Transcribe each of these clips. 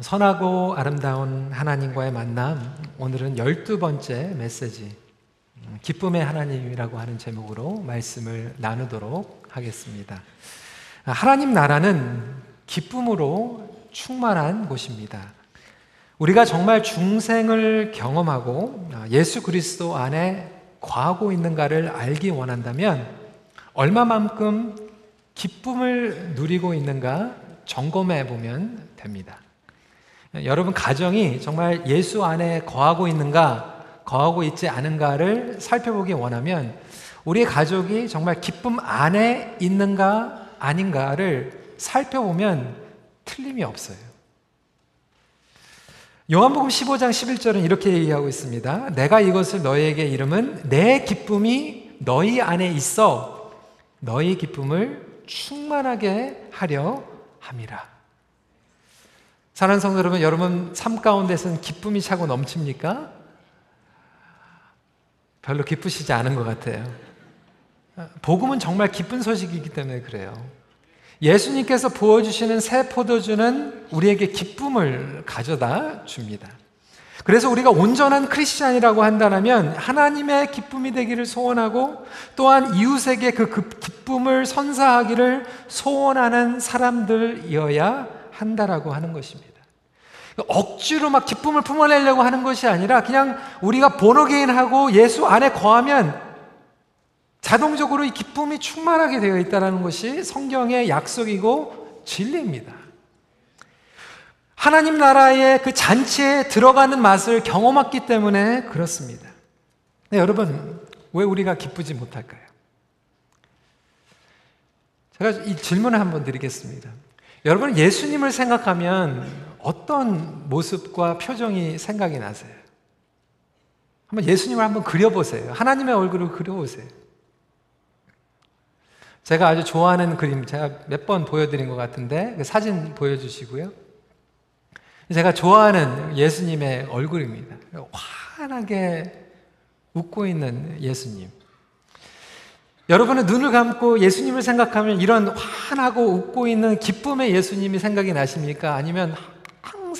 선하고 아름다운 하나님과의 만남, 오늘은 열두 번째 메시지, 기쁨의 하나님이라고 하는 제목으로 말씀을 나누도록 하겠습니다. 하나님 나라는 기쁨으로 충만한 곳입니다. 우리가 정말 중생을 경험하고 예수 그리스도 안에 거하고 있는가를 알기 원한다면 얼마만큼 기쁨을 누리고 있는가 점검해 보면 됩니다. 여러분 가정이 정말 예수 안에 거하고 있는가, 거하고 있지 않은가를 살펴보기 원하면 우리의 가족이 정말 기쁨 안에 있는가 아닌가를 살펴보면 틀림이 없어요. 요한복음 15장 11절은 이렇게 얘기하고 있습니다. 내가 이것을 너희에게 이름은 내 기쁨이 너희 안에 있어 너희 기쁨을 충만하게 하려 함이라. 사랑하는 성도 여러분, 여러분 삶 가운데서는 기쁨이 차고 넘칩니까? 별로 기쁘시지 않은 것 같아요. 복음은 정말 기쁜 소식이기 때문에 그래요. 예수님께서 부어주시는 새 포도주는 우리에게 기쁨을 가져다 줍니다. 그래서 우리가 온전한 크리스찬이라고 한다면 하나님의 기쁨이 되기를 소원하고 또한 이웃에게 그 기쁨을 선사하기를 소원하는 사람들이어야 한다라고 하는 것입니다. 억지로 막 기쁨을 품어내려고 하는 것이 아니라 그냥 우리가 본어게인하고 예수 안에 거하면 자동적으로 이 기쁨이 충만하게 되어 있다는 것이 성경의 약속이고 진리입니다. 하나님 나라의 그 잔치에 들어가는 맛을 경험했기 때문에 그렇습니다. 네, 여러분, 왜 우리가 기쁘지 못할까요? 제가 이 질문을 한번 드리겠습니다. 여러분, 예수님을 생각하면 어떤 모습과 표정이 생각이 나세요? 한번 예수님을 한번 그려보세요. 하나님의 얼굴을 그려보세요. 제가 아주 좋아하는 그림, 제가 몇 번 보여드린 것 같은데, 그 사진 보여주시고요. 제가 좋아하는 예수님의 얼굴입니다. 환하게 웃고 있는 예수님. 여러분은 눈을 감고 예수님을 생각하면 이런 환하고 웃고 있는 기쁨의 예수님이 생각이 나십니까? 아니면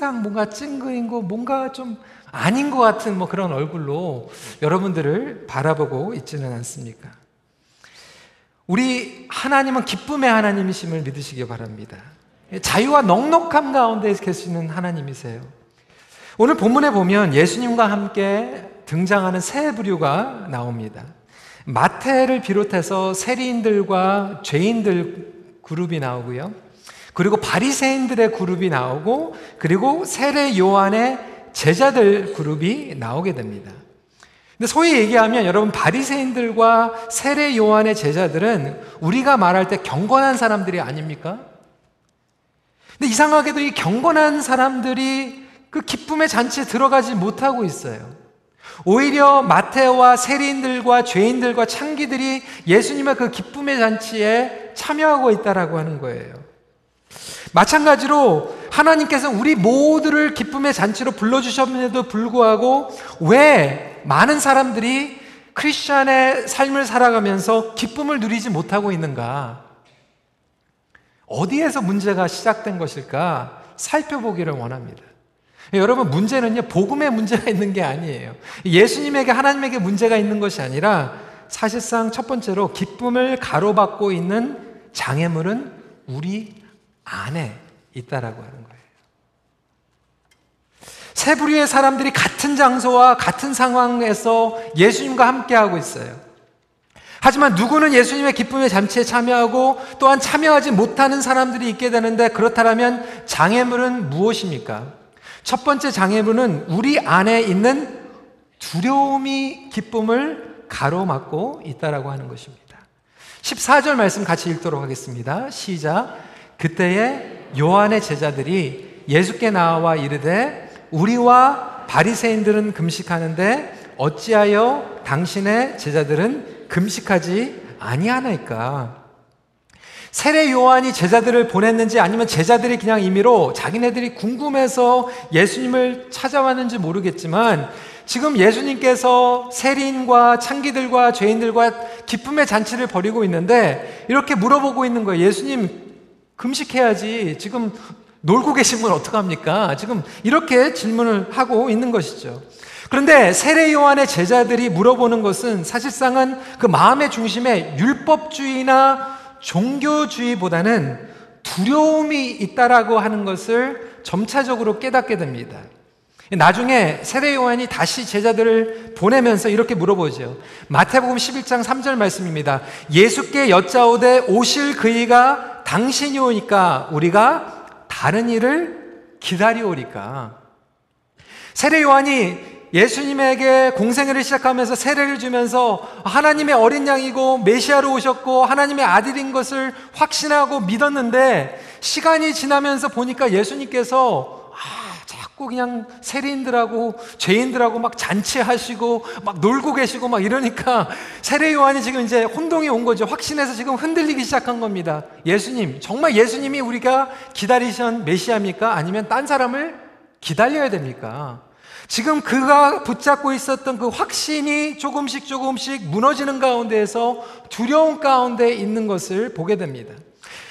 항상 뭔가 찡그린 거, 뭔가 좀 아닌 것 같은 뭐 그런 얼굴로 여러분들을 바라보고 있지는 않습니까? 우리 하나님은 기쁨의 하나님이심을 믿으시기 바랍니다. 자유와 넉넉함 가운데 계시는 하나님이세요. 오늘 본문에 보면 예수님과 함께 등장하는 세 부류가 나옵니다. 마태를 비롯해서 세리인들과 죄인들 그룹이 나오고요. 그리고 바리새인들의 그룹이 나오고 그리고 세례 요한의 제자들 그룹이 나오게 됩니다. 근데 소위 얘기하면 여러분 바리새인들과 세례 요한의 제자들은 우리가 말할 때 경건한 사람들이 아닙니까? 근데 이상하게도 이 경건한 사람들이 그 기쁨의 잔치에 들어가지 못하고 있어요. 오히려 마태와 세리인들과 죄인들과 창기들이 예수님의 그 기쁨의 잔치에 참여하고 있다라고 하는 거예요. 마찬가지로 하나님께서 우리 모두를 기쁨의 잔치로 불러주셨는데도 불구하고 왜 많은 사람들이 크리스천의 삶을 살아가면서 기쁨을 누리지 못하고 있는가? 어디에서 문제가 시작된 것일까? 살펴보기를 원합니다. 여러분, 문제는요, 복음에 문제가 있는 게 아니에요. 예수님에게, 하나님에게 문제가 있는 것이 아니라 사실상 첫 번째로 기쁨을 가로막고 있는 장애물은 우리 안에 있다라고 하는 거예요. 세 부류의 사람들이 같은 장소와 같은 상황에서 예수님과 함께하고 있어요. 하지만 누구는 예수님의 기쁨의 잔치에 참여하고 또한 참여하지 못하는 사람들이 있게 되는데 그렇다면 장애물은 무엇입니까? 첫 번째 장애물은 우리 안에 있는 두려움이 기쁨을 가로막고 있다라고 하는 것입니다. 14절 말씀 같이 읽도록 하겠습니다. 시작. 그때에 요한의 제자들이 예수께 나와 이르되 우리와 바리새인들은 금식하는데 어찌하여 당신의 제자들은 금식하지 아니하나이까? 세례 요한이 제자들을 보냈는지 아니면 제자들이 그냥 임의로 자기네들이 궁금해서 예수님을 찾아왔는지 모르겠지만 지금 예수님께서 세리인과 창기들과 죄인들과 기쁨의 잔치를 벌이고 있는데 이렇게 물어보고 있는 거예요. 예수님 금식해야지. 지금 놀고 계시면 어떡합니까? 지금 이렇게 질문을 하고 있는 것이죠. 그런데 세례 요한의 제자들이 물어보는 것은 사실상은 그 마음의 중심에 율법주의나 종교주의보다는 두려움이 있다라고 하는 것을 점차적으로 깨닫게 됩니다. 나중에 세례 요한이 다시 제자들을 보내면서 이렇게 물어보죠. 마태복음 11장 3절 말씀입니다. 예수께 여짜오되 오실 그이가 당신이 오니까 우리가 다른 일을 기다리오리까. 세례 요한이 예수님에게 공생애를 시작하면서 세례를 주면서 하나님의 어린 양이고 메시아로 오셨고 하나님의 아들인 것을 확신하고 믿었는데 시간이 지나면서 보니까 예수님께서 아, 자꾸 그냥 세리인들하고 죄인들하고 막 잔치하시고 막 놀고 계시고 막 이러니까 세례 요한이 지금 이제 혼동이 온 거죠. 확신해서 지금 흔들리기 시작한 겁니다. 예수님, 정말 예수님이 우리가 기다리신 메시아입니까? 아니면 딴 사람을 기다려야 됩니까? 지금 그가 붙잡고 있었던 그 확신이 조금씩 조금씩 무너지는 가운데에서 두려움 가운데 있는 것을 보게 됩니다.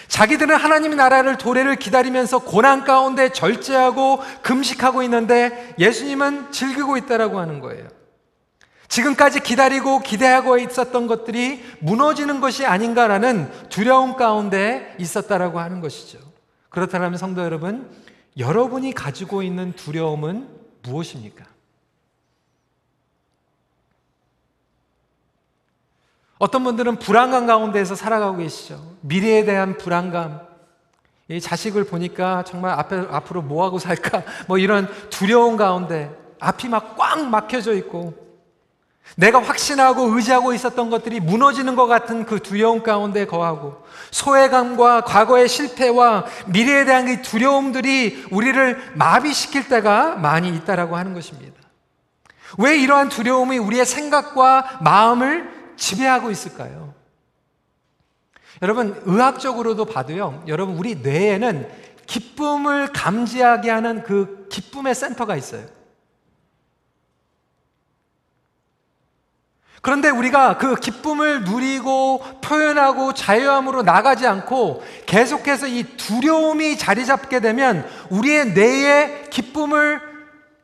자기들은 하나님의 나라를 도래를 기다리면서 고난 가운데 절제하고 금식하고 있는데 예수님은 즐기고 있다라고 하는 거예요. 지금까지 기다리고 기대하고 있었던 것들이 무너지는 것이 아닌가라는 두려움 가운데 있었다라고 하는 것이죠. 그렇다면 성도 여러분, 여러분이 가지고 있는 두려움은 무엇입니까? 어떤 분들은 불안감 가운데에서 살아가고 계시죠. 미래에 대한 불안감. 이 자식을 보니까 정말 앞에, 앞으로 뭐하고 살까? 뭐 이런 두려운 가운데 앞이 막 꽉 막혀져 있고 내가 확신하고 의지하고 있었던 것들이 무너지는 것 같은 그 두려움 가운데 거하고 소외감과 과거의 실패와 미래에 대한 그 두려움들이 우리를 마비시킬 때가 많이 있다라고 하는 것입니다. 왜 이러한 두려움이 우리의 생각과 마음을 지배하고 있을까요? 여러분, 의학적으로도 봐도요, 여러분, 우리 뇌에는 기쁨을 감지하게 하는 그 기쁨의 센터가 있어요. 그런데 우리가 그 기쁨을 누리고 표현하고 자유함으로 나가지 않고 계속해서 이 두려움이 자리 잡게 되면 우리의 뇌에 기쁨을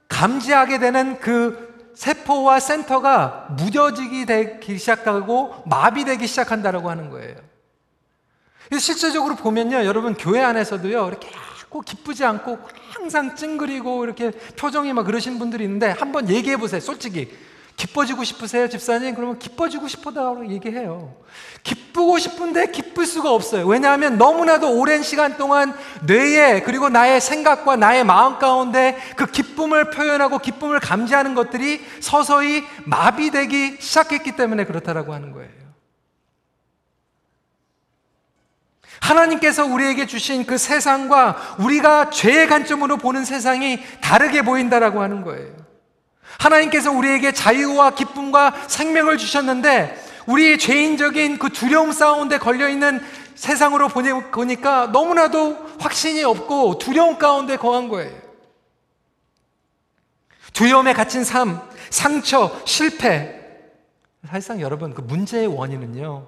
감지하게 되는 그 세포와 센터가 무뎌지기 되기 시작하고 마비되기 시작한다라고 하는 거예요. 실제적으로 보면요, 여러분 교회 안에서도요, 이렇게 꼭 기쁘지 않고 항상 찡그리고 이렇게 표정이 막 그러신 분들이 있는데 한번 얘기해 보세요, 솔직히. 기뻐지고 싶으세요, 집사님? 그러면 기뻐지고 싶다고 얘기해요. 기쁘고 싶은데 기쁠 수가 없어요. 왜냐하면 너무나도 오랜 시간 동안 뇌에 그리고 나의 생각과 나의 마음 가운데 그 기쁨을 표현하고 기쁨을 감지하는 것들이 서서히 마비되기 시작했기 때문에 그렇다라고 하는 거예요. 하나님께서 우리에게 주신 그 세상과 우리가 죄의 관점으로 보는 세상이 다르게 보인다라고 하는 거예요. 하나님께서 우리에게 자유와 기쁨과 생명을 주셨는데 우리의 죄인적인 그 두려움 가운데 걸려 있는 세상으로 보니까 너무나도 확신이 없고 두려움 가운데 거한 거예요. 두려움에 갇힌 삶, 상처, 실패. 사실상 여러분 그 문제의 원인은요.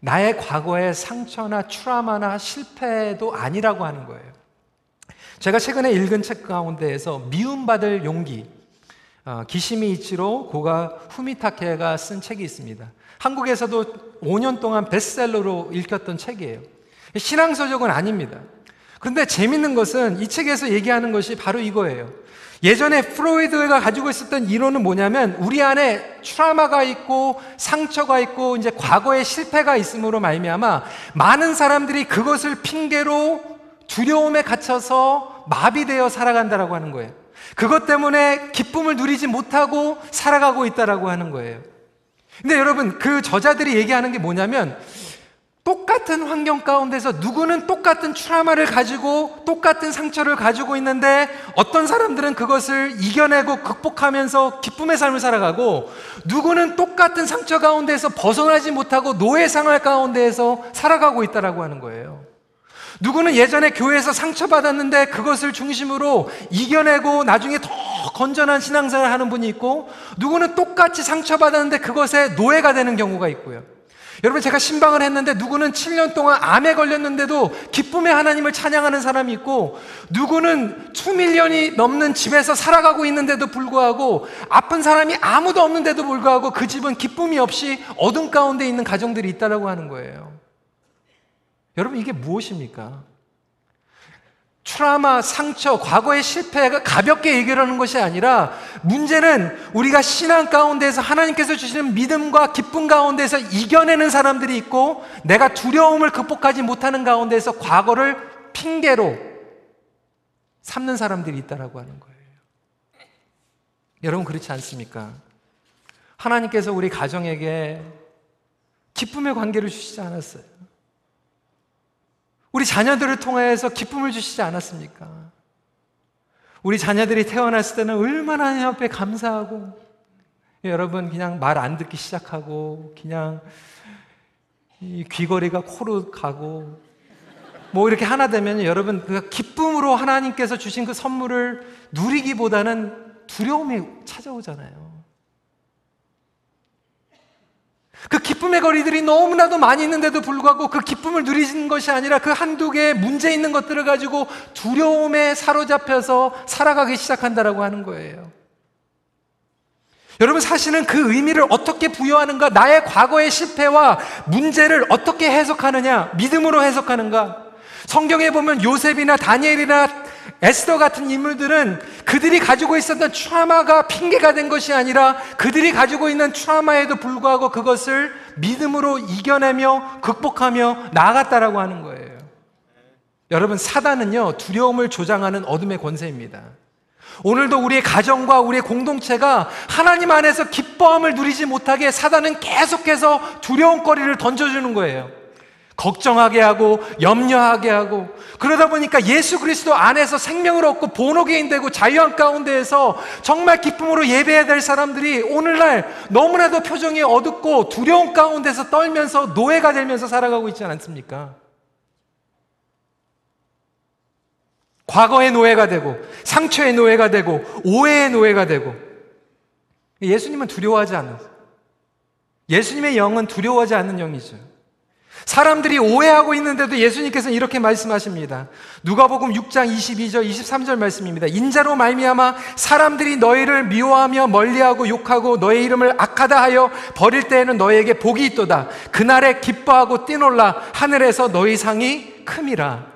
나의 과거의 상처나 트라마나 실패도 아니라고 하는 거예요. 제가 최근에 읽은 책 가운데에서 미움받을 용기 어, 기시미 이치로 고가 후미타케가 쓴 책이 있습니다. 한국에서도 5년 동안 베스트셀러로 읽혔던 책이에요. 신앙서적은 아닙니다. 그런데 재밌는 것은 이 책에서 얘기하는 것이 바로 이거예요. 예전에 프로이드가 가지고 있었던 이론은 뭐냐면 우리 안에 트라마가 있고 상처가 있고 이제 과거의 실패가 있음으로 말미암아 많은 사람들이 그것을 핑계로 두려움에 갇혀서 마비되어 살아간다라고 하는 거예요. 그것 때문에 기쁨을 누리지 못하고 살아가고 있다라고 하는 거예요. 근데 여러분, 그 저자들이 얘기하는 게 뭐냐면 똑같은 환경 가운데서 누구는 똑같은 트라마를 가지고 똑같은 상처를 가지고 있는데 어떤 사람들은 그것을 이겨내고 극복하면서 기쁨의 삶을 살아가고 누구는 똑같은 상처 가운데서 벗어나지 못하고 노예 생활 가운데에서 살아가고 있다라고 하는 거예요. 누구는 예전에 교회에서 상처받았는데 그것을 중심으로 이겨내고 나중에 더 건전한 신앙생활을 하는 분이 있고 누구는 똑같이 상처받았는데 그것에 노예가 되는 경우가 있고요. 여러분 제가 신방을 했는데 누구는 7년 동안 암에 걸렸는데도 기쁨의 하나님을 찬양하는 사람이 있고 누구는 2밀년이 넘는 집에서 살아가고 있는데도 불구하고 아픈 사람이 아무도 없는데도 불구하고 그 집은 기쁨이 없이 어둠 가운데 있는 가정들이 있다라고 하는 거예요. 여러분 이게 무엇입니까? 트라우마, 상처, 과거의 실패가 가볍게 얘기하는 것이 아니라 문제는 우리가 신앙 가운데서 하나님께서 주시는 믿음과 기쁨 가운데서 이겨내는 사람들이 있고 내가 두려움을 극복하지 못하는 가운데서 과거를 핑계로 삼는 사람들이 있다라고 하는 거예요. 여러분 그렇지 않습니까? 하나님께서 우리 가정에게 기쁨의 관계를 주시지 않았어요. 우리 자녀들을 통해서 기쁨을 주시지 않았습니까? 우리 자녀들이 태어났을 때는 얼마나 하나님 앞에 감사하고 여러분 그냥 말 안 듣기 시작하고 그냥 귀걸이가 코로 가고 뭐 이렇게 하나 되면 여러분 그 기쁨으로 하나님께서 주신 그 선물을 누리기보다는 두려움이 찾아오잖아요. 그 기쁨의 거리들이 너무나도 많이 있는데도 불구하고 그 기쁨을 누리는 것이 아니라 그 한두 개의 문제 있는 것들을 가지고 두려움에 사로잡혀서 살아가기 시작한다라고 하는 거예요. 여러분 사실은 그 의미를 어떻게 부여하는가, 나의 과거의 실패와 문제를 어떻게 해석하느냐, 믿음으로 해석하는가. 성경에 보면 요셉이나 다니엘이나 에스더 같은 인물들은 그들이 가지고 있었던 트라마가 핑계가 된 것이 아니라 그들이 가지고 있는 트라마에도 불구하고 그것을 믿음으로 이겨내며 극복하며 나아갔다라고 하는 거예요. 여러분, 사단은요, 두려움을 조장하는 어둠의 권세입니다. 오늘도 우리의 가정과 우리의 공동체가 하나님 안에서 기뻐함을 누리지 못하게 사단은 계속해서 두려움거리를 던져주는 거예요. 걱정하게 하고 염려하게 하고 그러다 보니까 예수 그리스도 안에서 생명을 얻고 본호개인 되고 자유한 가운데에서 정말 기쁨으로 예배해야 될 사람들이 오늘날 너무나도 표정이 어둡고 두려운 가운데서 떨면서 노예가 되면서 살아가고 있지 않습니까? 과거의 노예가 되고 상처의 노예가 되고 오해의 노예가 되고 예수님은 두려워하지 않아요. 예수님의 영은 두려워하지 않는 영이죠. 사람들이 오해하고 있는데도 예수님께서는 이렇게 말씀하십니다. 누가복음 6장 22절 23절 말씀입니다. 인자로 말미암아 사람들이 너희를 미워하며 멀리하고 욕하고 너의 이름을 악하다 하여 버릴 때에는 너에게 복이 있도다. 그날에 기뻐하고 뛰놀라 하늘에서 너희 상이 큼이라.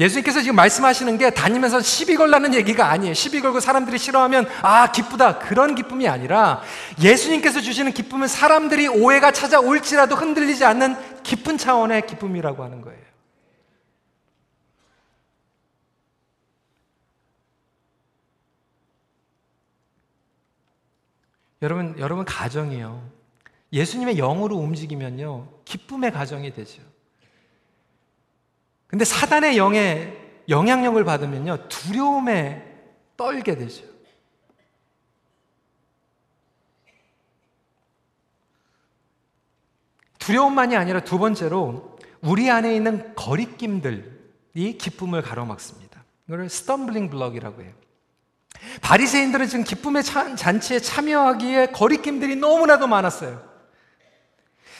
예수님께서 지금 말씀하시는 게 다니면서 시비 걸라는 얘기가 아니에요. 시비 걸고 사람들이 싫어하면 아, 기쁘다. 그런 기쁨이 아니라 예수님께서 주시는 기쁨은 사람들이 오해가 찾아올지라도 흔들리지 않는 깊은 차원의 기쁨이라고 하는 거예요. 여러분, 여러분 가정이요. 예수님의 영으로 움직이면요. 기쁨의 가정이 되죠. 근데 사단의 영에 영향력을 받으면요, 두려움에 떨게 되죠. 두려움만이 아니라 두 번째로 우리 안에 있는 거리낌들이 기쁨을 가로막습니다. 이걸 stumbling block이라고 해요. 바리새인들은 지금 기쁨의 잔치에 참여하기에 거리낌들이 너무나도 많았어요.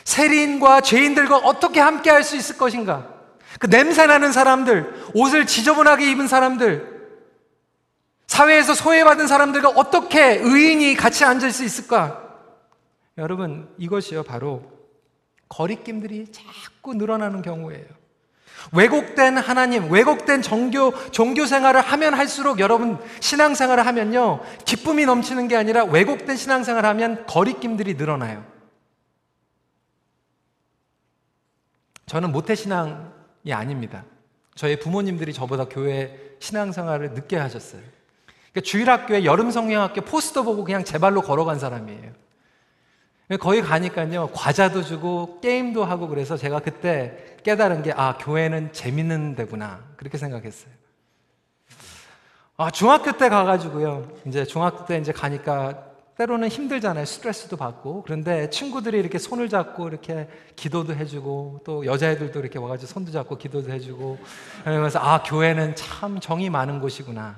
세리인과 죄인들과 어떻게 함께 할 수 있을 것인가? 그 냄새나는 사람들, 옷을 지저분하게 입은 사람들, 사회에서 소외받은 사람들과 어떻게 의인이 같이 앉을 수 있을까? 여러분, 이것이요, 바로 거리낌들이 자꾸 늘어나는 경우예요. 왜곡된 하나님, 왜곡된 종교, 종교 생활을 하면 할수록 여러분 신앙 생활을 하면요, 기쁨이 넘치는 게 아니라 왜곡된 신앙 생활을 하면 거리낌들이 늘어나요. 저는 모태신앙 이 아닙니다. 저희 부모님들이 저보다 교회 신앙생활을 늦게 하셨어요. 그러니까 주일학교에 여름 성경학교 포스터 보고 그냥 제 발로 걸어간 사람이에요. 거기 가니까요, 과자도 주고 게임도 하고 그래서 제가 그때 깨달은 게, 아, 교회는 재밌는 데구나. 그렇게 생각했어요. 아, 중학교 때 가가지고요, 이제 중학교 때 이제 가니까 때로는 힘들잖아요. 스트레스도 받고. 그런데 친구들이 이렇게 손을 잡고 이렇게 기도도 해주고 또 여자애들도 이렇게 와가지고 손도 잡고 기도도 해주고 그러면서 아, 교회는 참 정이 많은 곳이구나.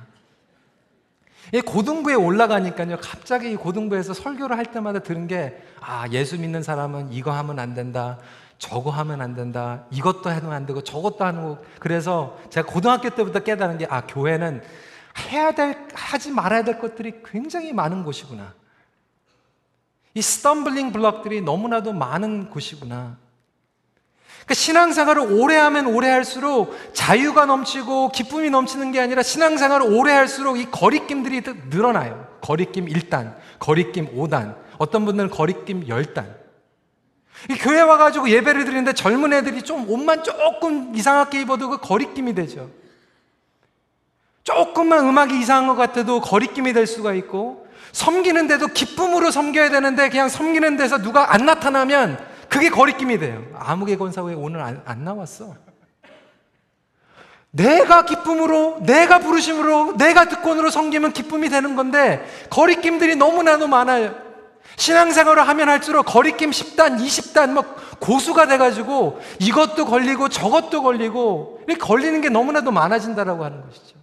고등부에 올라가니까요, 갑자기 고등부에서 설교를 할 때마다 들은 게, 아, 예수 믿는 사람은 이거 하면 안 된다. 저거 하면 안 된다. 이것도 하면 안 되고 저것도 하는 거. 그래서 제가 고등학교 때부터 깨달은 게, 아, 교회는 해야 될, 하지 말아야 될 것들이 굉장히 많은 곳이구나. 이 stumbling block들이 너무나도 많은 곳이구나. 그러니까 신앙생활을 오래 하면 오래 할수록 자유가 넘치고 기쁨이 넘치는 게 아니라 신앙생활을 오래 할수록 이 거리낌들이 늘어나요. 거리낌 1단, 거리낌 5단, 어떤 분들은 거리낌 10단. 이 교회 와가지고 예배를 드리는데 젊은 애들이 좀 옷만 조금 이상하게 입어도 그 거리낌이 되죠. 조금만 음악이 이상한 것 같아도 거리낌이 될 수가 있고, 섬기는데도 기쁨으로 섬겨야 되는데 그냥 섬기는 데서 누가 안 나타나면 그게 거리낌이 돼요. 아무개 권사회 오늘 안, 안 나왔어. 내가 기쁨으로, 내가 부르심으로, 내가 득권으로 섬기면 기쁨이 되는 건데, 거리낌들이 너무나도 많아요. 신앙생활을 하면 할수록 거리낌 10단, 20단, 막 고수가 돼가지고 이것도 걸리고 저것도 걸리고, 걸리는 게 너무나도 많아진다라고 하는 것이죠.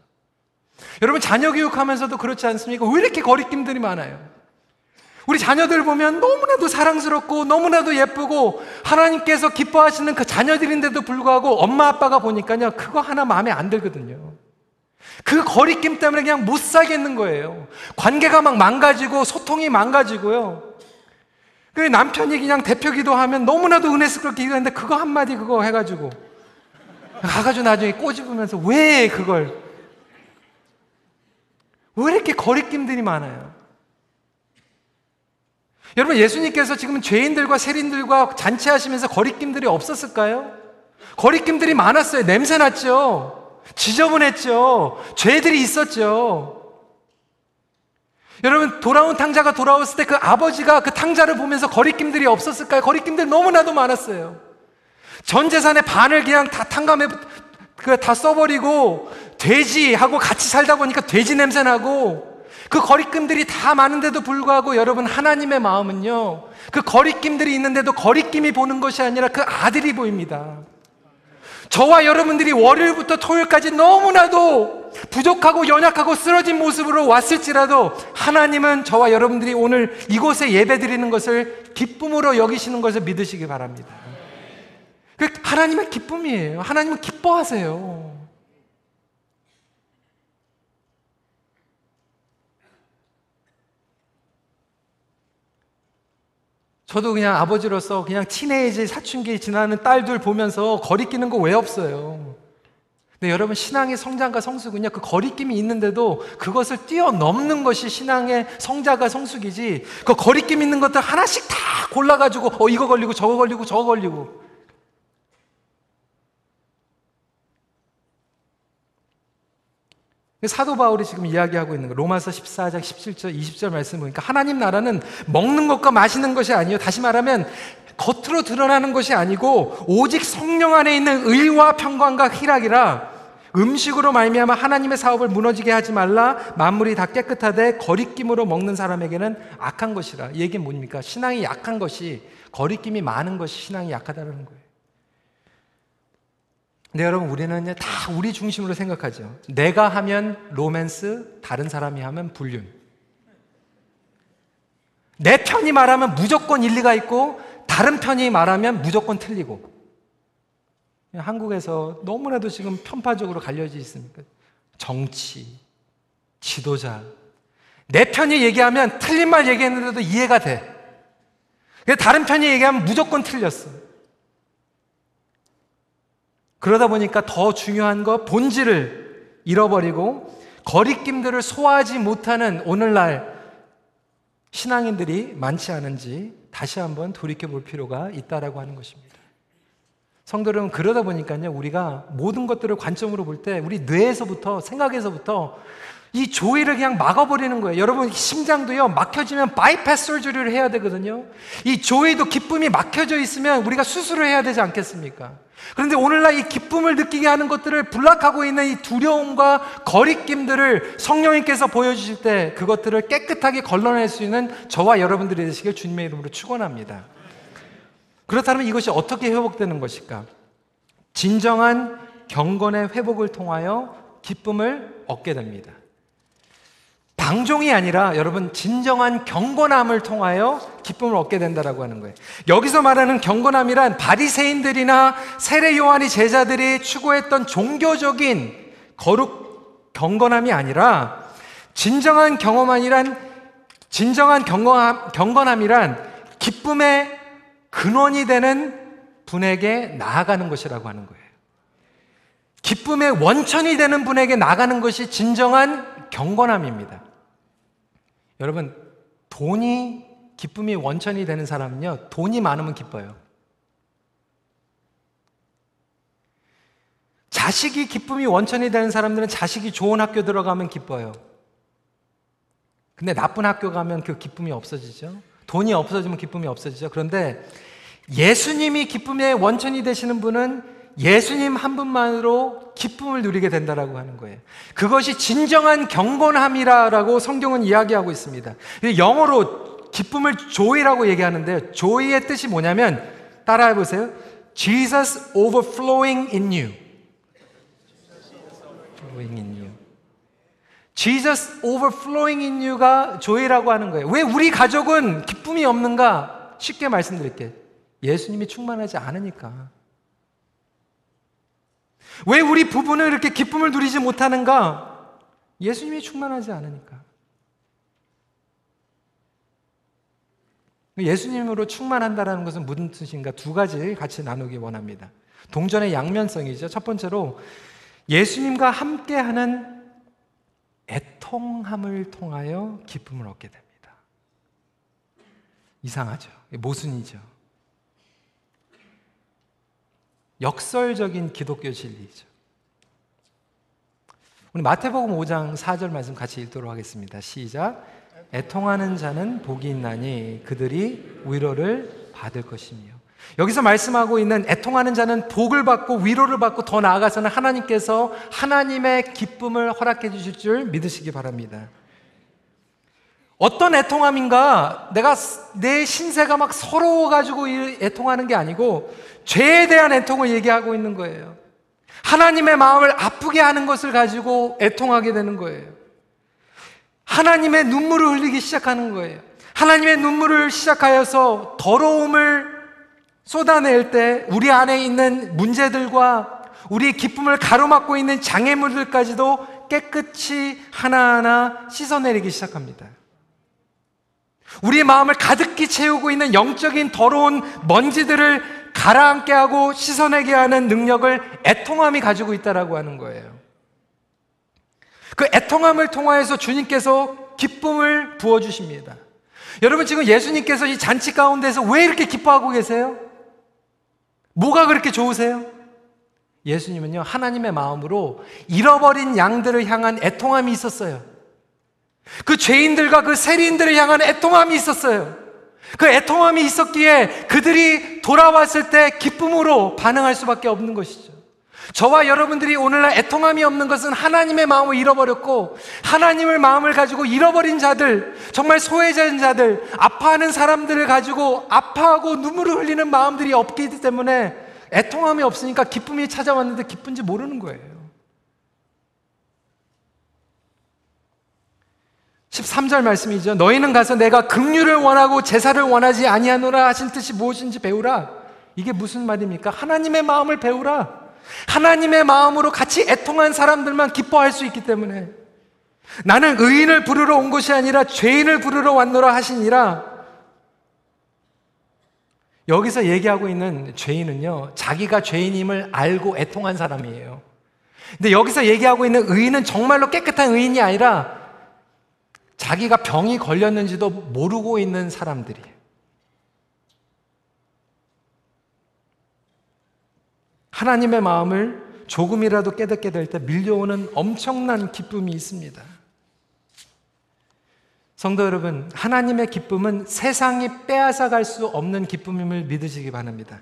여러분, 자녀 교육하면서도 그렇지 않습니까? 왜 이렇게 거리낌들이 많아요? 우리 자녀들 보면 너무나도 사랑스럽고 너무나도 예쁘고 하나님께서 기뻐하시는 그 자녀들인데도 불구하고 엄마 아빠가 보니까요, 그거 하나 마음에 안 들거든요. 그 거리낌 때문에 그냥 못 살겠는 거예요. 관계가 막 망가지고 소통이 망가지고요. 그 남편이 그냥 대표 기도하면 너무나도 은혜스럽게 기도하는데 그거 한마디 그거 해가지고 가가지고 나중에 꼬집으면서 왜 그걸 왜 이렇게 거리낌들이 많아요? 여러분, 예수님께서 지금 죄인들과 세린들과 잔치하시면서 거리낌들이 없었을까요? 거리낌들이 많았어요. 냄새 났죠. 지저분했죠. 죄들이 있었죠. 여러분, 돌아온 탕자가 돌아왔을 때 그 아버지가 그 탕자를 보면서 거리낌들이 없었을까요? 거리낌들 너무나도 많았어요. 전 재산의 반을 그냥 다 탕감해, 그다 써버리고, 돼지하고 같이 살다 보니까 돼지 냄새 나고, 그 거리낌들이 다 많은데도 불구하고 여러분 하나님의 마음은요. 그 거리낌들이 있는데도 거리낌이 보는 것이 아니라 그 아들이 보입니다. 저와 여러분들이 월요일부터 토요일까지 너무나도 부족하고 연약하고 쓰러진 모습으로 왔을지라도 하나님은 저와 여러분들이 오늘 이곳에 예배 드리는 것을 기쁨으로 여기시는 것을 믿으시기 바랍니다. 그 하나님의 기쁨이에요. 하나님은 기뻐하세요. 저도 그냥 아버지로서 그냥 티네이지 사춘기 지나는 딸들 보면서 거리끼는 거 왜 없어요? 근데 여러분 신앙의 성장과 성숙은요 그 거리낌이 있는데도 그것을 뛰어넘는 것이 신앙의 성자가 성숙이지 그 거리낌 있는 것들 하나씩 다 골라가지고 어 이거 걸리고 저거 걸리고 저거 걸리고 사도 바울이 지금 이야기하고 있는 거 로마서 14장 17절 20절 말씀 보니까 하나님 나라는 먹는 것과 마시는 것이 아니요. 다시 말하면 겉으로 드러나는 것이 아니고 오직 성령 안에 있는 의와 평강과 희락이라 음식으로 말미암아 하나님의 사업을 무너지게 하지 말라. 만물이 다 깨끗하되 거리낌으로 먹는 사람에게는 악한 것이라. 이 얘기는 뭡니까? 신앙이 약한 것이 거리낌이 많은 것이 신앙이 약하다는 거예요 근데 여러분 우리는 다 우리 중심으로 생각하죠. 내가 하면 로맨스, 다른 사람이 하면 불륜. 내 편이 말하면 무조건 일리가 있고 다른 편이 말하면 무조건 틀리고. 한국에서 너무나도 지금 편파적으로 갈려져 있습니까? 정치, 지도자. 내 편이 얘기하면 틀린 말 얘기했는데도 이해가 돼. 다른 편이 얘기하면 무조건 틀렸어. 그러다 보니까 더 중요한 거 본질을 잃어버리고 거리낌들을 소화하지 못하는 오늘날 신앙인들이 많지 않은지 다시 한번 돌이켜 볼 필요가 있다라고 하는 것입니다. 성도 여러분, 그러다 보니까요, 우리가 모든 것들을 관점으로 볼 때 우리 뇌에서부터, 생각에서부터 이 조이를 그냥 막아버리는 거예요. 여러분, 심장도요, 막혀지면 바이패스 설주리를 해야 되거든요. 이 조이도 기쁨이 막혀져 있으면 우리가 수술을 해야 되지 않겠습니까? 그런데 오늘날 이 기쁨을 느끼게 하는 것들을 불락하고 있는 이 두려움과 거리낌들을 성령님께서 보여주실 때 그것들을 깨끗하게 걸러낼 수 있는 저와 여러분들이 되시길 주님의 이름으로 축원합니다. 그렇다면 이것이 어떻게 회복되는 것일까? 진정한 경건의 회복을 통하여 기쁨을 얻게 됩니다. 방종이 아니라 여러분 진정한 경건함을 통하여 기쁨을 얻게 된다라고 하는 거예요. 여기서 말하는 경건함이란 바리새인들이나 세례 요한이 제자들이 추구했던 종교적인 거룩 경건함이 아니라 진정한 경험이란 진정한 경건함, 경건함이란 기쁨의 근원이 되는 분에게 나아가는 것이라고 하는 거예요. 기쁨의 원천이 되는 분에게 나가는 것이 진정한 경건함입니다. 여러분, 돈이 기쁨이 원천이 되는 사람은요, 돈이 많으면 기뻐요. 자식이 기쁨이 원천이 되는 사람들은 자식이 좋은 학교 들어가면 기뻐요. 근데 나쁜 학교 가면 그 기쁨이 없어지죠. 돈이 없어지면 기쁨이 없어지죠. 그런데 예수님이 기쁨의 원천이 되시는 분은 예수님 한 분만으로 기쁨을 누리게 된다라고 하는 거예요. 그것이 진정한 경건함이라고 성경은 이야기하고 있습니다. 영어로 기쁨을 joy라고 얘기하는데 joy의 뜻이 뭐냐면 따라해 보세요. Jesus overflowing in you. flowing in you. Jesus overflowing in you가 joy라고 하는 거예요. 왜 우리 가족은 기쁨이 없는가? 쉽게 말씀드릴게요. 예수님이 충만하지 않으니까. 왜 우리 부부는 이렇게 기쁨을 누리지 못하는가? 예수님이 충만하지 않으니까. 예수님으로 충만한다라는 것은 무슨 뜻인가? 두 가지 같이 나누기 원합니다. 동전의 양면성이죠. 첫 번째로 예수님과 함께하는 애통함을 통하여 기쁨을 얻게 됩니다. 이상하죠. 모순이죠. 역설적인 기독교 진리죠. 우리 마태복음 5장 4절 말씀 같이 읽도록 하겠습니다. 시작. 애통하는 자는 복이 있나니 그들이 위로를 받을 것이며. 여기서 말씀하고 있는 애통하는 자는 복을 받고 위로를 받고 더 나아가서는 하나님께서 하나님의 기쁨을 허락해 주실 줄 믿으시기 바랍니다. 어떤 애통함인가? 내가 내 신세가 막 서러워가지고 애통하는 게 아니고 죄에 대한 애통을 얘기하고 있는 거예요. 하나님의 마음을 아프게 하는 것을 가지고 애통하게 되는 거예요. 하나님의 눈물을 흘리기 시작하는 거예요. 하나님의 눈물을 시작하여서 더러움을 쏟아낼 때 우리 안에 있는 문제들과 우리 기쁨을 가로막고 있는 장애물들까지도 깨끗이 하나하나 씻어내리기 시작합니다. 우리의 마음을 가득히 채우고 있는 영적인 더러운 먼지들을 가라앉게 하고 씻어내게 하는 능력을 애통함이 가지고 있다라고 하는 거예요. 그 애통함을 통하여서 주님께서 기쁨을 부어 주십니다. 여러분 지금 예수님께서 이 잔치 가운데서 왜 이렇게 기뻐하고 계세요? 뭐가 그렇게 좋으세요? 예수님은요, 하나님의 마음으로 잃어버린 양들을 향한 애통함이 있었어요. 그 죄인들과 그 세리인들을 향한 애통함이 있었어요. 그 애통함이 있었기에 그들이 돌아왔을 때 기쁨으로 반응할 수밖에 없는 것이죠. 저와 여러분들이 오늘날 애통함이 없는 것은 하나님의 마음을 잃어버렸고 하나님을 마음을 가지고 잃어버린 자들, 정말 소외자인 자들, 아파하는 사람들을 가지고 아파하고 눈물을 흘리는 마음들이 없기 때문에 애통함이 없으니까 기쁨이 찾아왔는데 기쁜지 모르는 거예요. 13절 말씀이죠. 너희는 가서 내가 긍휼을 원하고 제사를 원하지 아니하노라 하신 뜻이 무엇인지 배우라. 이게 무슨 말입니까? 하나님의 마음을 배우라. 하나님의 마음으로 같이 애통한 사람들만 기뻐할 수 있기 때문에 나는 의인을 부르러 온 것이 아니라 죄인을 부르러 왔노라 하시니라. 여기서 얘기하고 있는 죄인은요, 자기가 죄인임을 알고 애통한 사람이에요. 근데 여기서 얘기하고 있는 의인은 정말로 깨끗한 의인이 아니라 자기가 병이 걸렸는지도 모르고 있는 사람들이 하나님의 마음을 조금이라도 깨닫게 될 때 밀려오는 엄청난 기쁨이 있습니다. 성도 여러분, 하나님의 기쁨은 세상이 빼앗아 갈 수 없는 기쁨임을 믿으시기 바랍니다.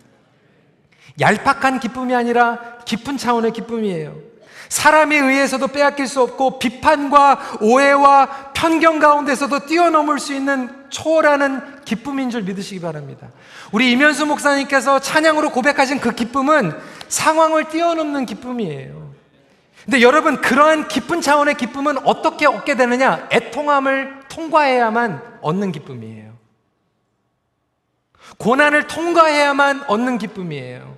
얄팍한 기쁨이 아니라 깊은 차원의 기쁨이에요. 사람에 의해서도 빼앗길 수 없고 비판과 오해와 편견 가운데서도 뛰어넘을 수 있는 초월하는 기쁨인 줄 믿으시기 바랍니다. 우리 이면수 목사님께서 찬양으로 고백하신 그 기쁨은 상황을 뛰어넘는 기쁨이에요. 근데 여러분, 그러한 기쁜 차원의 기쁨은 어떻게 얻게 되느냐? 애통함을 통과해야만 얻는 기쁨이에요. 고난을 통과해야만 얻는 기쁨이에요.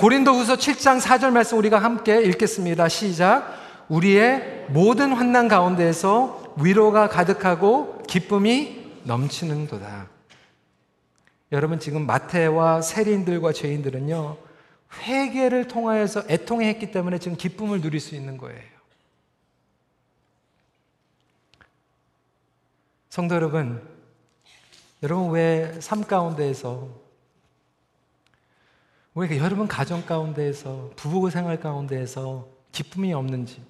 고린도 후서 7장 4절 말씀 우리가 함께 읽겠습니다. 시작. 우리의 모든 환난 가운데에서 위로가 가득하고 기쁨이 넘치는도다. 여러분 지금 마태와 세리인들과 죄인들은요 회개를 통하여서 애통했기 때문에 지금 기쁨을 누릴 수 있는 거예요. 성도 여러분, 여러분 왜 삶 가운데에서 왜 여러분 가정 가운데에서 부부 생활 가운데에서 기쁨이 없는지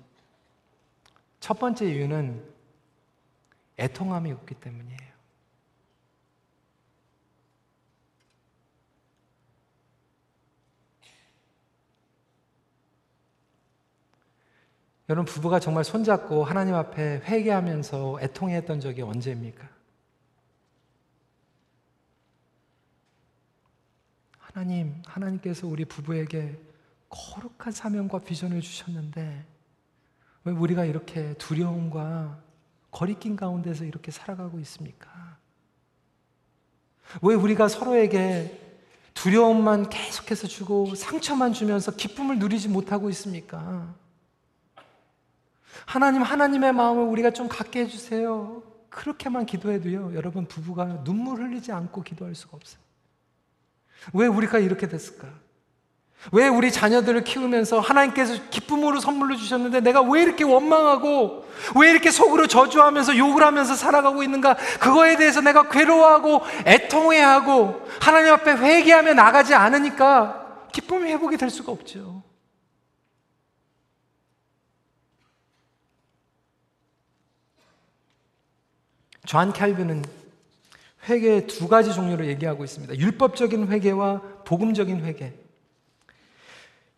첫 번째 이유는 애통함이 없기 때문이에요. 여러분 부부가 정말 손잡고 하나님 앞에 회개하면서 애통했던 적이 언제입니까? 하나님, 하나님께서 우리 부부에게 거룩한 사명과 비전을 주셨는데 왜 우리가 이렇게 두려움과 거리낌 가운데서 이렇게 살아가고 있습니까? 왜 우리가 서로에게 두려움만 계속해서 주고 상처만 주면서 기쁨을 누리지 못하고 있습니까? 하나님, 하나님의 마음을 우리가 좀 갖게 해주세요. 그렇게만 기도해도요, 여러분 부부가 눈물 흘리지 않고 기도할 수가 없어요. 왜 우리가 이렇게 됐을까? 왜 우리 자녀들을 키우면서 하나님께서 기쁨으로 선물로 주셨는데 내가 왜 이렇게 원망하고 왜 이렇게 속으로 저주하면서 욕을 하면서 살아가고 있는가? 그거에 대해서 내가 괴로워하고 애통해하고 하나님 앞에 회개하며 나가지 않으니까 기쁨이 회복이 될 수가 없죠. 존 캘빈은 회개의 두 가지 종류를 얘기하고 있습니다. 율법적인 회개와 복음적인 회개.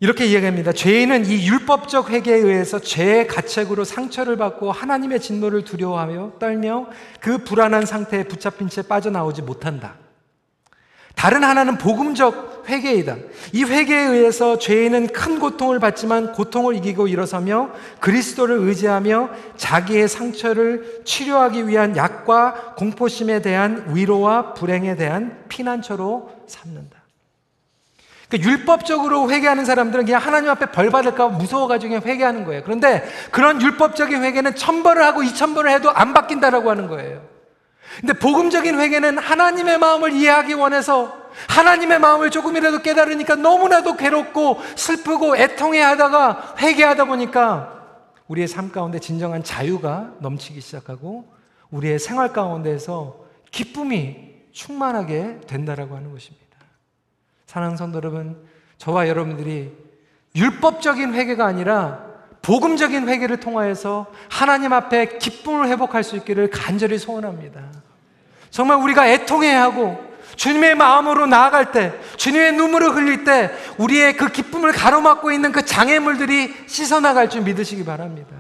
이렇게 이야기합니다. 죄인은 이 율법적 회개에 의해서 죄의 가책으로 상처를 받고 하나님의 진노를 두려워하며 떨며 그 불안한 상태에 붙잡힌 채 빠져나오지 못한다. 다른 하나는 복음적 회개이다. 이 회개에 의해서 죄인은 큰 고통을 받지만 고통을 이기고 일어서며 그리스도를 의지하며 자기의 상처를 치료하기 위한 약과 공포심에 대한 위로와 불행에 대한 피난처로 삼는다. 그러니까 율법적으로 회개하는 사람들은 그냥 하나님 앞에 벌 받을까 무서워가지고 회개하는 거예요. 그런데 그런 율법적인 회개는 천벌을 하고 이천벌을 해도 안 바뀐다라고 하는 거예요. 근데 복음적인 회개는 하나님의 마음을 이해하기 원해서 하나님의 마음을 조금이라도 깨달으니까 너무나도 괴롭고 슬프고 애통해 하다가 회개하다 보니까 우리의 삶 가운데 진정한 자유가 넘치기 시작하고 우리의 생활 가운데에서 기쁨이 충만하게 된다라고 하는 것입니다. 사랑하는 성도 여러분, 저와 여러분들이 율법적인 회개가 아니라 복음적인 회개를 통하여서 하나님 앞에 기쁨을 회복할 수 있기를 간절히 소원합니다. 정말 우리가 애통해야 하고 주님의 마음으로 나아갈 때, 주님의 눈물을 흘릴 때 우리의 그 기쁨을 가로막고 있는 그 장애물들이 씻어나갈 줄 믿으시기 바랍니다.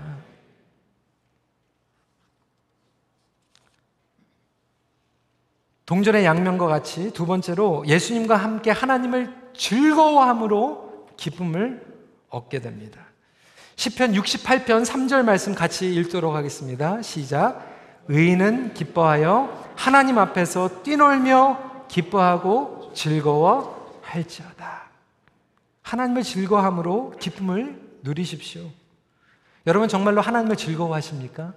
동전의 양면과 같이 두 번째로 예수님과 함께 하나님을 즐거워함으로 기쁨을 얻게 됩니다. 10편 68편 3절 말씀 같이 읽도록 하겠습니다. 시작. 의인은 기뻐하여 하나님 앞에서 뛰놀며 기뻐하고 즐거워 할지어다. 하나님을 즐거함으로 기쁨을 누리십시오. 여러분 정말로 하나님을 즐거워하십니까?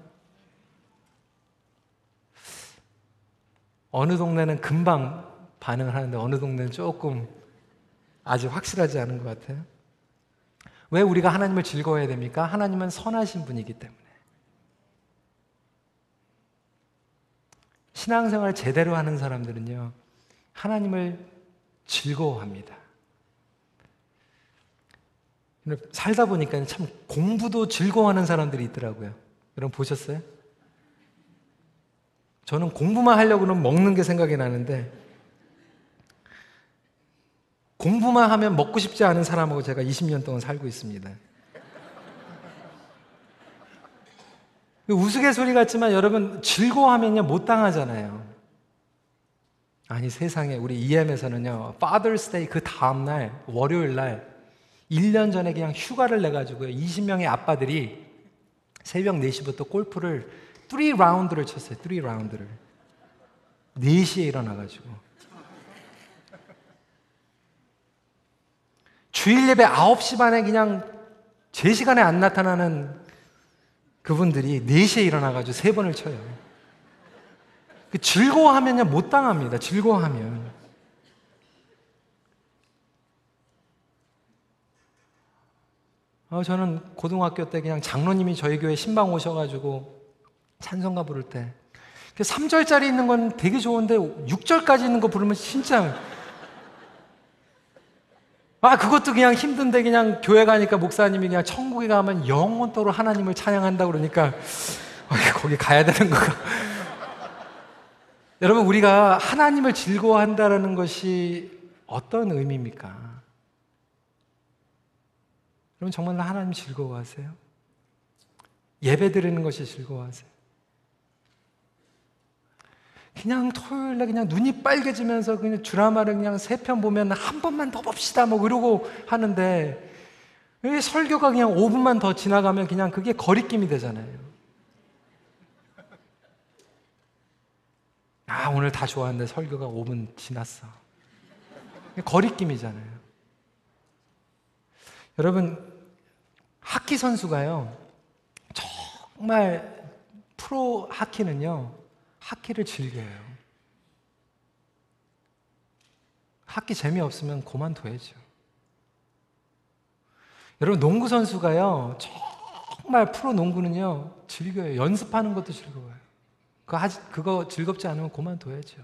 어느 동네는 금방 반응을 하는데 어느 동네는 조금 아직 확실하지 않은 것 같아요. 왜 우리가 하나님을 즐거워해야 됩니까? 하나님은 선하신 분이기 때문에. 신앙생활 제대로 하는 사람들은요, 하나님을 즐거워합니다. 살다 보니까 참 공부도 즐거워하는 사람들이 있더라고요. 여러분 보셨어요? 저는 공부만 하려고는 먹는 게 생각이 나는데 공부만 하면 먹고 싶지 않은 사람하고 제가 20년 동안 살고 있습니다. 우스갯소리 같지만 여러분 즐거워하면요 못 당하잖아요. 아니 세상에 우리 EM에서는요 Father's Day 그 다음 날 월요일 날 1년 전에 그냥 휴가를 내 가지고요. 20명의 아빠들이 새벽 4시부터 골프를 3라운드를 쳤어요. 3라운드를. 4시에 일어나 가지고. 주일 예배 9시 반에 그냥 제 시간에 안 나타나는 그분들이 4시에 일어나가지고 세 번을 쳐요. 그 즐거워하면요, 못 당합니다. 즐거워하면. 어, 저는 고등학교 때 그냥 장로님이 저희 교회 신방 오셔가지고 찬송가 부를 때 3절짜리 있는 건 되게 좋은데 6절까지 있는 거 부르면 진짜 아 그것도 그냥 힘든데 그냥 교회 가니까 목사님이 그냥 천국에 가면 영원토록 하나님을 찬양한다 그러니까 어, 거기 가야 되는 거가 여러분 우리가 하나님을 즐거워한다라는 것이 어떤 의미입니까? 여러분 정말 하나님 즐거워하세요? 예배 드리는 것이 즐거워하세요? 그냥 토요일 날 그냥 눈이 빨개지면서 그냥 드라마를 그냥 세 편 보면 한 번만 더 봅시다 뭐 이러고 하는데 왜 설교가 그냥 5분만 더 지나가면 그냥 그게 거리낌이 되잖아요. 아, 오늘 다 좋았는데 설교가 5분 지났어. 거리낌이잖아요. 여러분, 하키 선수가요, 정말 프로 하키는요, 하키를 즐겨요. 하키 재미없으면 그만둬야죠. 여러분, 농구 선수가요, 정말 프로 농구는요, 즐겨요. 연습하는 것도 즐거워요. 그거, 하지, 그거 즐겁지 않으면 그만둬야죠.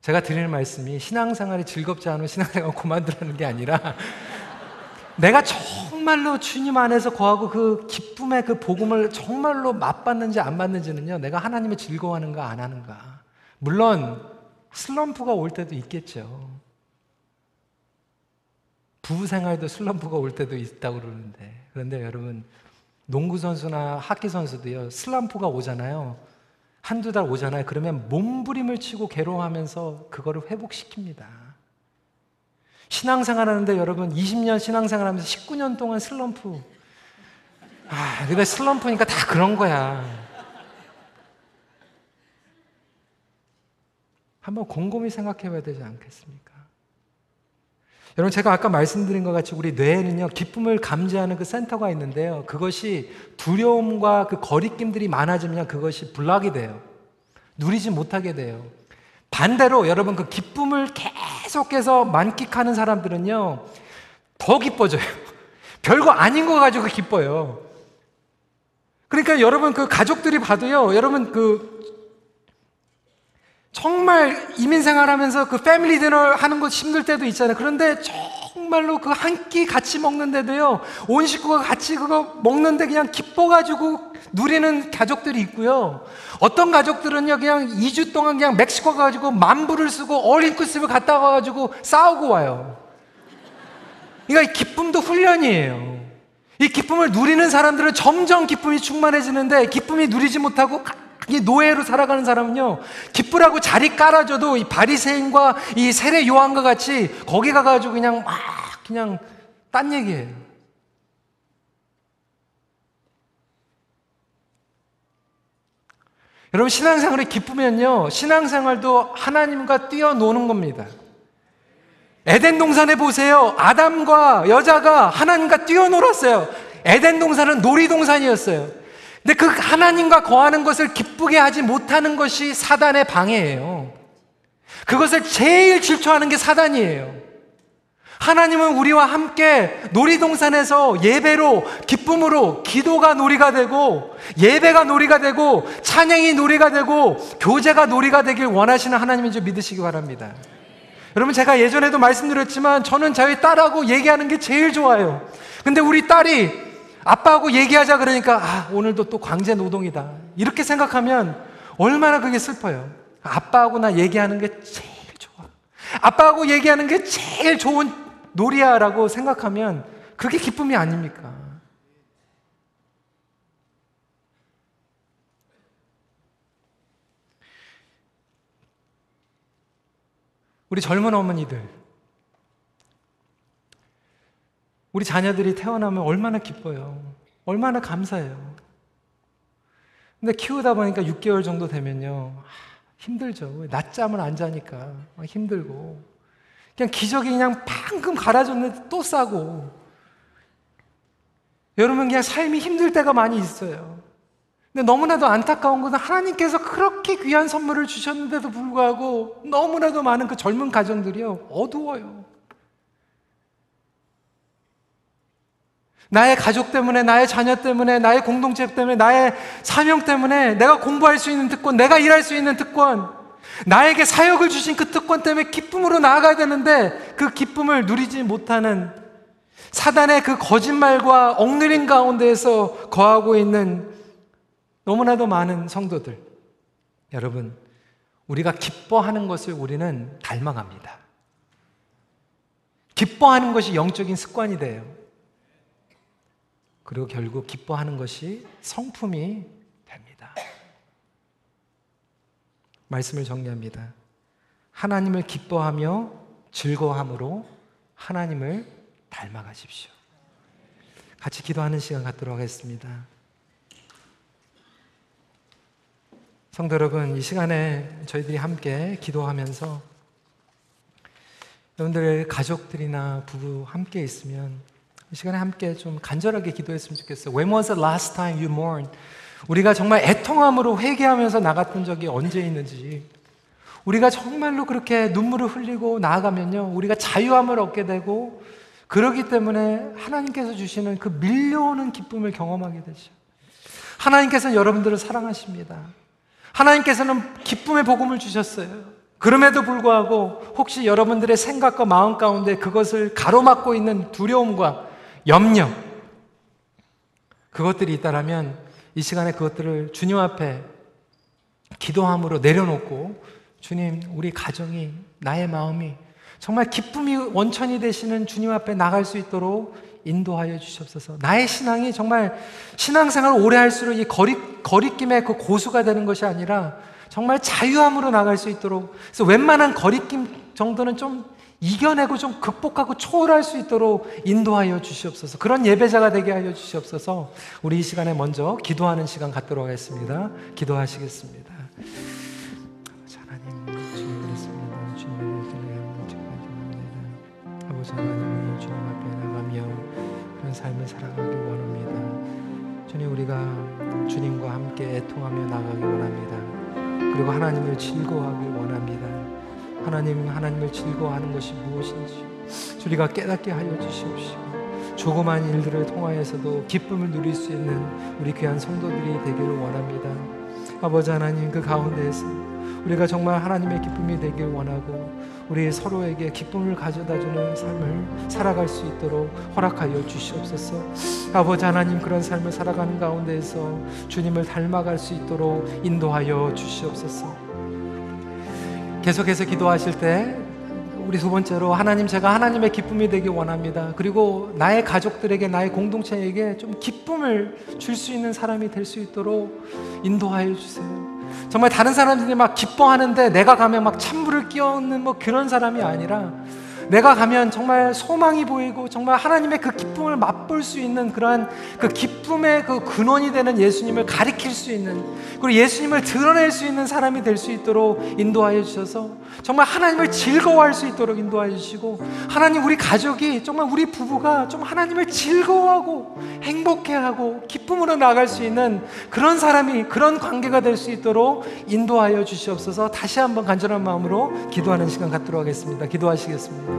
제가 드리는 말씀이 신앙생활이 즐겁지 않으면 신앙생활 그만두라는 게 아니라 내가 정말로 주님 안에서 거하고 그 기쁨의 그 복음을 정말로 맛봤는지 안 봤는지는요, 내가 하나님을 즐거워하는가 안 하는가. 물론, 슬럼프가 올 때도 있겠죠. 부부 생활도 슬럼프가 올 때도 있다고 그러는데. 그런데 여러분, 농구선수나 하키선수도요, 슬럼프가 오잖아요. 한두 달 오잖아요. 그러면 몸부림을 치고 괴로워하면서 그거를 회복시킵니다. 신앙생활 하는데 여러분 20년 신앙생활 하면서 19년 동안 슬럼프. 아, 근데 슬럼프니까 다 그런 거야. 한번 곰곰이 생각해 봐야 되지 않겠습니까? 여러분, 제가 아까 말씀드린 것 같이 우리 뇌에는요, 기쁨을 감지하는 그 센터가 있는데요. 그것이 두려움과 그 거리낌들이 많아지면 그것이 블락이 돼요. 누리지 못하게 돼요. 반대로 여러분 그 기쁨을 계속해서 만끽하는 사람들은요, 더 기뻐져요. 별거 아닌 거 가지고 기뻐요. 그러니까 여러분 그 가족들이 봐도요, 여러분 그 정말 이민 생활하면서 그 패밀리 디너 하는 거 힘들 때도 있잖아요. 그런데 정말로 그 한 끼 같이 먹는데도요, 온 식구가 같이 그거 먹는데 그냥 기뻐가지고 누리는 가족들이 있고요. 어떤 가족들은요, 그냥 2주 동안 그냥 멕시코 가가지고 만불을 쓰고 얼인크스를 갔다 와가지고 싸우고 와요. 그러니까 기쁨도 훈련이에요. 이 기쁨을 누리는 사람들은 점점 기쁨이 충만해지는데 기쁨이 누리지 못하고 이 노예로 살아가는 사람은요 기쁘라고 자리 깔아줘도 이 바리새인과 이 세례 요한과 같이 거기 가가지고 그냥 막 그냥 딴 얘기해요. 여러분 신앙생활이 기쁘면요 신앙생활도 하나님과 뛰어노는 겁니다. 에덴 동산에 보세요. 아담과 여자가 하나님과 뛰어놀았어요. 에덴 동산은 놀이동산이었어요. 근데 그 하나님과 거하는 것을 기쁘게 하지 못하는 것이 사단의 방해예요. 그것을 제일 질투하는 게 사단이에요. 하나님은 우리와 함께 놀이동산에서 예배로, 기쁨으로, 기도가 놀이가 되고, 예배가 놀이가 되고, 찬양이 놀이가 되고, 교제가 놀이가 되길 원하시는 하나님인 줄 믿으시기 바랍니다. 여러분, 제가 예전에도 말씀드렸지만, 저는 저희 딸하고 얘기하는 게 제일 좋아요. 근데 우리 딸이 아빠하고 얘기하자 그러니까, 아, 오늘도 또 광제 노동이다. 이렇게 생각하면 얼마나 그게 슬퍼요. 아빠하고 나 얘기하는 게 제일 좋아. 아빠하고 얘기하는 게 제일 좋은 놀이야라고 생각하면 그게 기쁨이 아닙니까? 우리 젊은 어머니들, 우리 자녀들이 태어나면 얼마나 기뻐요. 얼마나 감사해요. 근데 키우다 보니까 6개월 정도 되면요. 힘들죠. 낮잠을 안 자니까 힘들고. 그냥 기저귀 그냥 방금 갈아줬는데 또 싸고. 여러분 그냥 삶이 힘들 때가 많이 있어요. 근데 너무나도 안타까운 것은 하나님께서 그렇게 귀한 선물을 주셨는데도 불구하고 너무나도 많은 그 젊은 가정들이요. 어두워요. 나의 가족 때문에, 나의 자녀 때문에, 나의 공동체 때문에, 나의 사명 때문에, 내가 공부할 수 있는 특권, 내가 일할 수 있는 특권, 나에게 사역을 주신 그 특권 때문에 기쁨으로 나아가야 되는데 그 기쁨을 누리지 못하는 사단의 그 거짓말과 억누린 가운데에서 거하고 있는 너무나도 많은 성도들. 여러분, 우리가 기뻐하는 것을 우리는 닮아갑니다. 기뻐하는 것이 영적인 습관이 돼요. 그리고 결국 기뻐하는 것이 성품이 됩니다. 말씀을 정리합니다. 하나님을 기뻐하며 즐거함으로 하나님을 닮아가십시오. 같이 기도하는 시간 갖도록 하겠습니다. 성도 여러분, 이 시간에 저희들이 함께 기도하면서 여러분들 가족들이나 부부 함께 있으면 이 시간에 함께 좀 간절하게 기도했으면 좋겠어요. When was the last time you mourned? 우리가 정말 애통함으로 회개하면서 나갔던 적이 언제 있는지 우리가 정말로 그렇게 눈물을 흘리고 나아가면요. 우리가 자유함을 얻게 되고 그러기 때문에 하나님께서 주시는 그 밀려오는 기쁨을 경험하게 되죠. 하나님께서는 여러분들을 사랑하십니다. 하나님께서는 기쁨의 복음을 주셨어요. 그럼에도 불구하고 혹시 여러분들의 생각과 마음 가운데 그것을 가로막고 있는 두려움과 염려, 그것들이 있다라면 이 시간에 그것들을 주님 앞에 기도함으로 내려놓고 주님, 우리 가정이, 나의 마음이 정말 기쁨이 원천이 되시는 주님 앞에 나갈 수 있도록 인도하여 주시옵소서. 나의 신앙이 정말 신앙생활을 오래 할수록 이 거리, 거리낌의 그 고수가 되는 것이 아니라 정말 자유함으로 나갈 수 있도록 그래서 웬만한 거리낌 정도는 좀 이겨내고 좀 극복하고 초월할 수 있도록 인도하여 주시옵소서. 그런 예배자가 되게 하여 주시옵소서. 우리 이 시간에 먼저 기도하는 시간 갖도록 하겠습니다. 기도하시겠습니다. 하나님, 주님 그렇습니다. 주님을 기도합니다. 아버지 하나님, 주님 앞에 나가며 그런 삶을 살아가기 원합니다. 주님, 우리가 주님과 함께 애통하며 나가기 원합니다. 그리고 하나님을 원합니다. 하나님, 하나님을 즐거워하는 것이 무엇인지 우리가 깨닫게 하여 주시옵시고 조그만 일들을 통하여서도 기쁨을 누릴 수 있는 우리 귀한 성도들이 되기를 원합니다. 아버지 하나님 그 가운데에서 우리가 정말 하나님의 기쁨이 되길 원하고 우리 서로에게 기쁨을 가져다주는 삶을 살아갈 수 있도록 허락하여 주시옵소서. 아버지 하나님 그런 삶을 살아가는 가운데에서 주님을 닮아갈 수 있도록 인도하여 주시옵소서. 계속해서 기도하실 때 우리 두 번째로 하나님 제가 하나님의 기쁨이 되기 원합니다. 그리고 나의 가족들에게 나의 공동체에게 좀 기쁨을 줄 수 있는 사람이 될 수 있도록 인도하여 주세요. 정말 다른 사람들이 막 기뻐하는데 내가 가면 막 찬물을 끼얹는 뭐 그런 사람이 아니라 내가 가면 정말 소망이 보이고 정말 하나님의 그 기쁨을 맛볼 수 있는 그러한 그 기쁨의 그 근원이 되는 예수님을 가리킬 수 있는 그리고 예수님을 드러낼 수 있는 사람이 될 수 있도록 인도하여 주셔서 정말 하나님을 즐거워할 수 있도록 인도하여 주시고 하나님 우리 가족이 정말 우리 부부가 좀 하나님을 즐거워하고 행복해하고 기쁨으로 나갈 수 있는 그런 사람이 그런 관계가 될 수 있도록 인도하여 주시옵소서 다시 한번 간절한 마음으로 기도하는 시간 갖도록 하겠습니다. 기도하시겠습니다.